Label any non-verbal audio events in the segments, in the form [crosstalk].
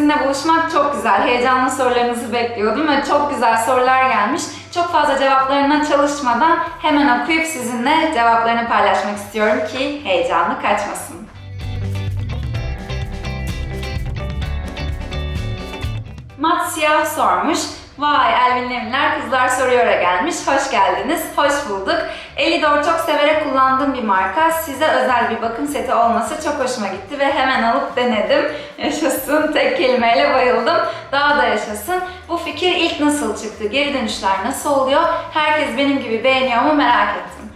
sizinle buluşmak çok güzel. Heyecanlı sorularınızı bekliyordum ve çok güzel sorular gelmiş. Çok fazla cevaplarına çalışmadan hemen okuyup sizinle cevaplarını paylaşmak istiyorum ki heyecanlı kaçmasın. Mat Siyah sormuş. Vay Elvin Eminler kızlar soruyor'a gelmiş. Hoş geldiniz. Hoş bulduk. Elidor çok severek kullandığım bir marka. Size özel bir bakım seti olması çok hoşuma gitti ve hemen alıp denedim. [laughs] Yaşasın. Tek kelimeyle bayıldım. Daha da yaşasın. Bu fikir ilk nasıl çıktı? Geri dönüşler nasıl oluyor? Herkes benim gibi beğeniyor mu merak ettim.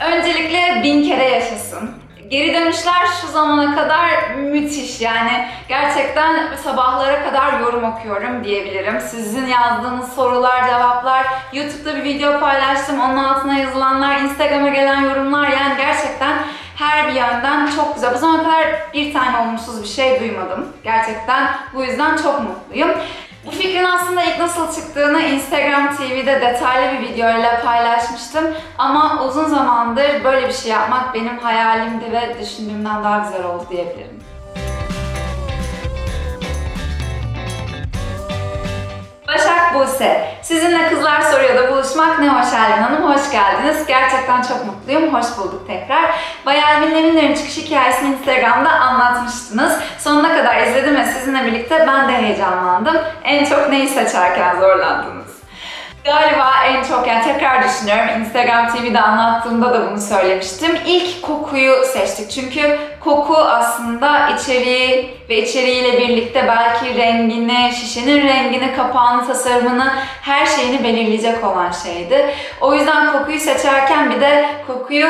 Öncelikle bin kere yaşasın. Geri dönüşler şu zamana kadar müthiş yani gerçekten sabahlara kadar yorum okuyorum diyebilirim. Sizin yazdığınız sorular, cevaplar, YouTube'da bir video paylaştım, onun altına yazılanlar, Instagram'a gelen yorumlar yani gerçekten her bir yönden çok güzel. Bu zamana kadar bir tane olumsuz bir şey duymadım. Gerçekten bu yüzden çok mutluyum. Bu fikrin aslında ilk nasıl çıktığını Instagram TV'de detaylı bir videoyla paylaşmıştım. Ama uzun zamandır böyle bir şey yapmak benim hayalimdi ve düşündüğümden daha güzel oldu diyebilirim. Başak Buse. Sizinle Kızlar Soruyor'da buluşmak ne hoş Elvin Hanım. Hoş geldiniz. Gerçekten çok mutluyum. Hoş bulduk tekrar. Bayağı Elvin Eminler'in çıkış hikayesini Instagram'da anlatmıştınız. Sonuna kadar izledim ve sizinle birlikte ben de heyecanlandım. En çok neyi seçerken zorlandınız? Galiba en çok yani tekrar düşünüyorum Instagram TV'de anlattığımda da bunu söylemiştim. İlk kokuyu seçtik çünkü koku aslında içeriği ve içeriğiyle birlikte belki rengini, şişenin rengini, kapağını, tasarımını, her şeyini belirleyecek olan şeydi. O yüzden kokuyu seçerken bir de kokuyu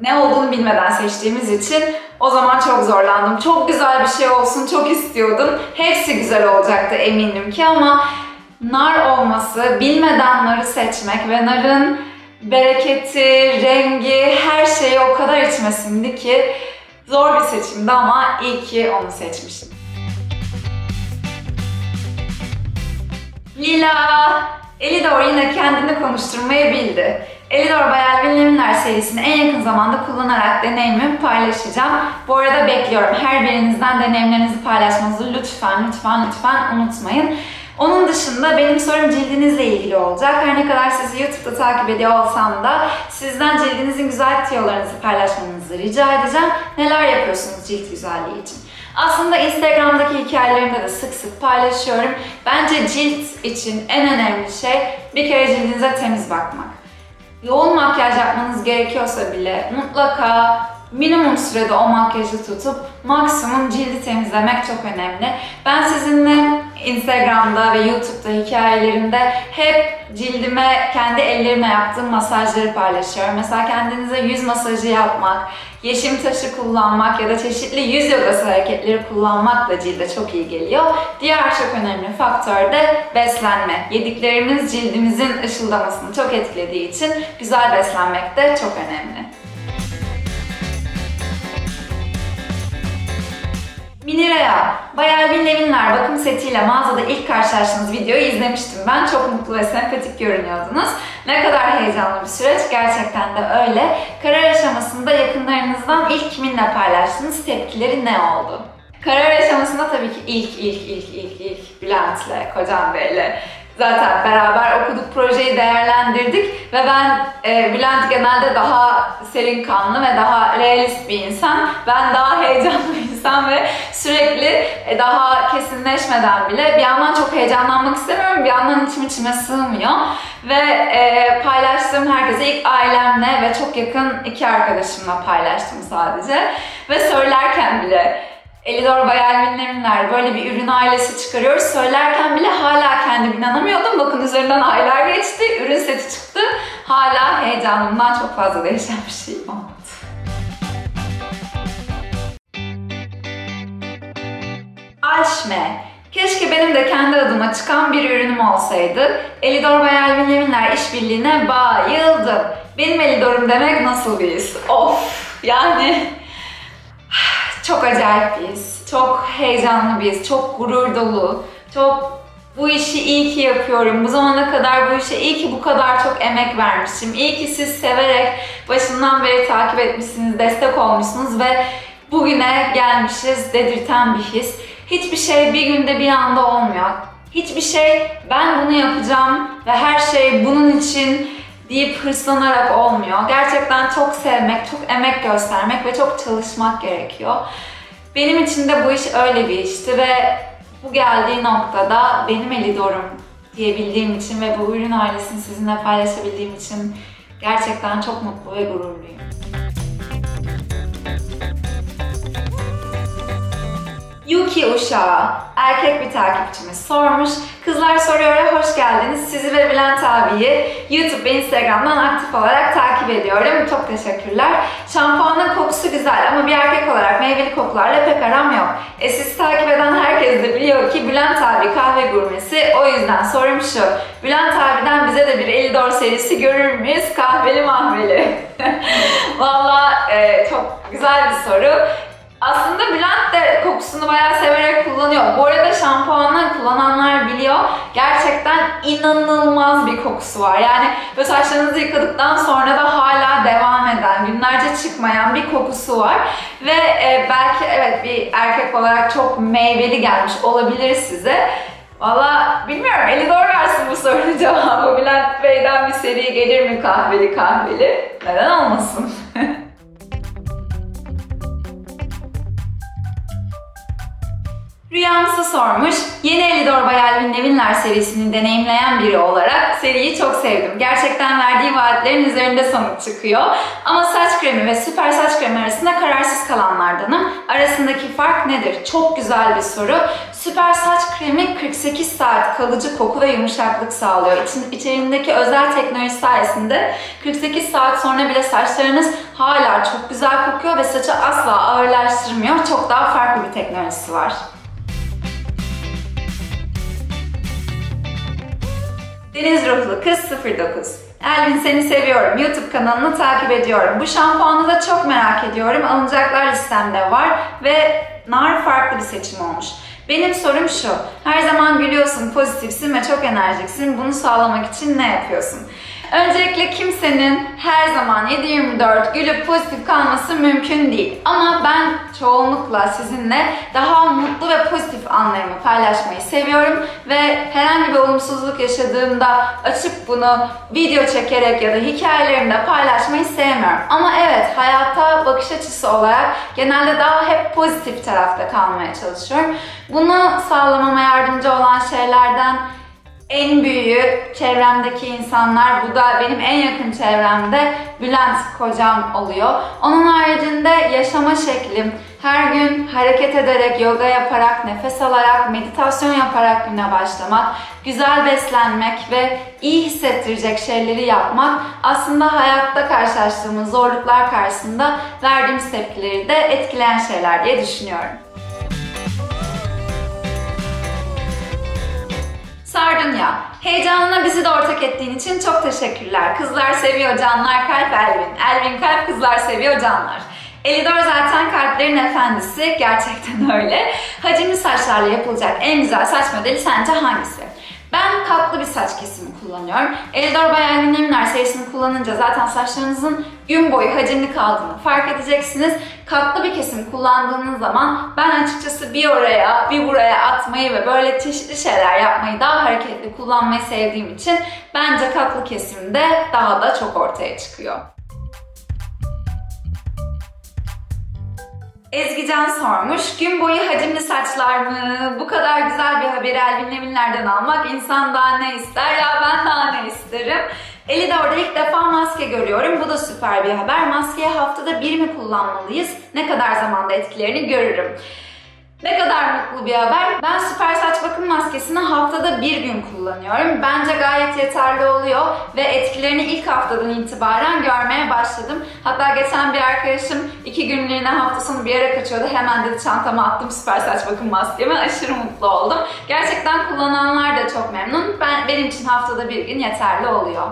ne olduğunu bilmeden seçtiğimiz için o zaman çok zorlandım. Çok güzel bir şey olsun, çok istiyordum. Hepsi güzel olacaktı eminim ki ama nar olması, bilmeden narı seçmek ve narın bereketi, rengi, her şeyi o kadar içmesindi ki zor bir seçimdi ama iyi ki onu seçmişim. Lila! Elidor yine kendini konuşturmayı bildi. Elidor Bayal Bilimler serisini en yakın zamanda kullanarak deneyimimi paylaşacağım. Bu arada bekliyorum. Her birinizden deneyimlerinizi paylaşmanızı lütfen lütfen lütfen unutmayın. Onun dışında benim sorum cildinizle ilgili olacak. Her ne kadar sizi YouTube'da takip ediyor olsam da sizden cildinizin güzel tiyolarınızı paylaşmanızı rica edeceğim. Neler yapıyorsunuz cilt güzelliği için? Aslında Instagram'daki hikayelerimde de sık sık paylaşıyorum. Bence cilt için en önemli şey bir kere cildinize temiz bakmak. Yoğun makyaj yapmanız gerekiyorsa bile mutlaka minimum sürede o makyajı tutup maksimum cildi temizlemek çok önemli. Ben sizinle Instagram'da ve YouTube'da hikayelerimde hep cildime kendi ellerimle yaptığım masajları paylaşıyorum. Mesela kendinize yüz masajı yapmak, yeşim taşı kullanmak ya da çeşitli yüz yogası hareketleri kullanmak da cilde çok iyi geliyor. Diğer çok önemli faktör de beslenme. Yediklerimiz cildimizin ışıldamasını çok etkilediği için güzel beslenmek de çok önemli. Minirea, Bayer Binlevinler bakım setiyle mağazada ilk karşılaştığınız videoyu izlemiştim. Ben çok mutlu ve sempatik görünüyordunuz. Ne kadar heyecanlı bir süreç, gerçekten de öyle. Karar aşamasında yakınlarınızdan ilk kiminle paylaştınız, tepkileri ne oldu? Karar aşamasında tabii ki ilk, ilk, ilk, ilk, ilk Bülent'le, Kocam Bey'le zaten beraber okuduk, projeyi değerlendirdik ve ben e, Bülent genelde daha serin kanlı ve daha realist bir insan. Ben daha heyecanlı bir insan ve sürekli e, daha kesinleşmeden bile bir yandan çok heyecanlanmak istemiyorum, bir yandan içim içime sığmıyor. Ve e, paylaştığım herkese ilk ailemle ve çok yakın iki arkadaşımla paylaştım sadece. Ve söylerken bile Elidor Bayelminlerimler böyle bir ürün ailesi çıkarıyoruz. Söylerken bile hala kendim inanamıyordum. Bakın üzerinden aylar geçti. Ürün seti çıktı. Hala heyecanımdan çok fazla değişen bir şey olmadı. Alşme. Keşke benim de kendi adıma çıkan bir ürünüm olsaydı. Elidor Bayelminlerimler işbirliğine bayıldım. Benim Elidor'um demek nasıl bir his? Of! Yani çok acayip bir his. Çok heyecanlı bir his. Çok gurur dolu. Çok bu işi iyi ki yapıyorum. Bu zamana kadar bu işe iyi ki bu kadar çok emek vermişim. İyi ki siz severek başından beri takip etmişsiniz, destek olmuşsunuz ve bugüne gelmişiz dedirten bir his. Hiçbir şey bir günde bir anda olmuyor. Hiçbir şey ben bunu yapacağım ve her şey bunun için deyip hırslanarak olmuyor. Gerçekten çok sevmek, çok emek göstermek ve çok çalışmak gerekiyor. Benim için de bu iş öyle bir işti ve bu geldiği noktada benim Elidor'um diyebildiğim için ve bu ürün ailesini sizinle paylaşabildiğim için gerçekten çok mutlu ve gururluyum. Yuki Uşağı, erkek bir takipçimiz sormuş. Kızlar soruyor'a hoş geldiniz. Sizi ve Bülent abiyi YouTube ve Instagram'dan aktif olarak takip ediyorum. Çok teşekkürler. Şampuanın kokusu güzel ama bir erkek olarak meyveli kokularla pek aram yok. E sizi takip eden herkes de biliyor ki Bülent abi kahve gurmesi. O yüzden sorum şu. Bülent abiden bize de bir Elidor serisi görür müyüz? Kahveli mahveli. [laughs] Valla e, çok güzel bir soru. Aslında Bülent de kokusunu bayağı severek kullanıyor. Bu arada şampuanı kullananlar biliyor. Gerçekten inanılmaz bir kokusu var. Yani böyle saçlarınızı yıkadıktan sonra da hala devam eden, günlerce çıkmayan bir kokusu var. Ve e, belki evet bir erkek olarak çok meyveli gelmiş olabilir size. Valla bilmiyorum. Eli doğru versin bu sorunun cevabı. Bülent Bey'den bir seri gelir mi kahveli kahveli? Neden olmasın? Rüyamsı sormuş. Yeni Elidor Bayalvin Nevinler serisini deneyimleyen biri olarak seriyi çok sevdim. Gerçekten verdiği vaatlerin üzerinde sonuç çıkıyor. Ama saç kremi ve süper saç kremi arasında kararsız kalanlardanım. Arasındaki fark nedir? Çok güzel bir soru. Süper saç kremi 48 saat kalıcı koku ve yumuşaklık sağlıyor. İçin, içerindeki özel teknoloji sayesinde 48 saat sonra bile saçlarınız hala çok güzel kokuyor ve saçı asla ağırlaştırmıyor. Çok daha farklı bir teknolojisi var. Deniz Ruhlu Kız 09 Elvin seni seviyorum. YouTube kanalını takip ediyorum. Bu şampuanı da çok merak ediyorum. Alınacaklar listemde var ve nar farklı bir seçim olmuş. Benim sorum şu. Her zaman gülüyorsun, pozitifsin ve çok enerjiksin. Bunu sağlamak için ne yapıyorsun? Öncelikle kimsenin her zaman 7-24 gülüp pozitif kalması mümkün değil. Ama ben çoğunlukla sizinle daha mutlu ve pozitif anlarımı paylaşmayı seviyorum ve herhangi bir olumsuzluk yaşadığımda açıp bunu video çekerek ya da hikayelerimde paylaşmayı sevmiyorum. Ama evet hayata bakış açısı olarak genelde daha hep pozitif tarafta kalmaya çalışıyorum. Bunu sağlamama yardımcı olan şeylerden en büyüğü çevremdeki insanlar, bu da benim en yakın çevremde Bülent kocam oluyor. Onun haricinde yaşama şeklim, her gün hareket ederek, yoga yaparak, nefes alarak, meditasyon yaparak güne başlamak, güzel beslenmek ve iyi hissettirecek şeyleri yapmak aslında hayatta karşılaştığımız zorluklar karşısında verdiğimiz tepkileri de etkileyen şeyler diye düşünüyorum. Sardunya. Heyecanına bizi de ortak ettiğin için çok teşekkürler. Kızlar seviyor canlar kalp Elvin. Elvin kalp kızlar seviyor canlar. Elidor zaten kalplerin efendisi. Gerçekten [laughs] öyle. Hacimli saçlarla yapılacak en güzel saç modeli sence hangisi? Ben katlı bir saç kesimi kullanıyorum. Eldor Bay Alüminyumlar serisini kullanınca zaten saçlarınızın gün boyu hacimli kaldığını fark edeceksiniz. Katlı bir kesim kullandığınız zaman ben açıkçası bir oraya bir buraya atmayı ve böyle çeşitli şeyler yapmayı daha hareketli kullanmayı sevdiğim için bence katlı kesimde daha da çok ortaya çıkıyor. Ezgican sormuş. Gün boyu hacimli saçlar mı? Bu kadar güzel bir haberi Elvin almak insan daha ne ister? Ya ben daha ne isterim? Elidor'da ilk defa maske görüyorum. Bu da süper bir haber. Maskeyi haftada bir mi kullanmalıyız? Ne kadar zamanda etkilerini görürüm. Ne kadar mutlu bir haber. Ben süper saç bakım maskesini haftada bir gün kullanıyorum. Bence gayet yeterli oluyor ve etkilerini ilk haftadan itibaren görmeye başladım. Hatta geçen bir arkadaşım iki günlüğüne hafta sonu bir yere kaçıyordu. Hemen dedi çantama attım süper saç bakım maskemi. Aşırı mutlu oldum. Gerçekten kullananlar da çok memnun. Ben Benim için haftada bir gün yeterli oluyor.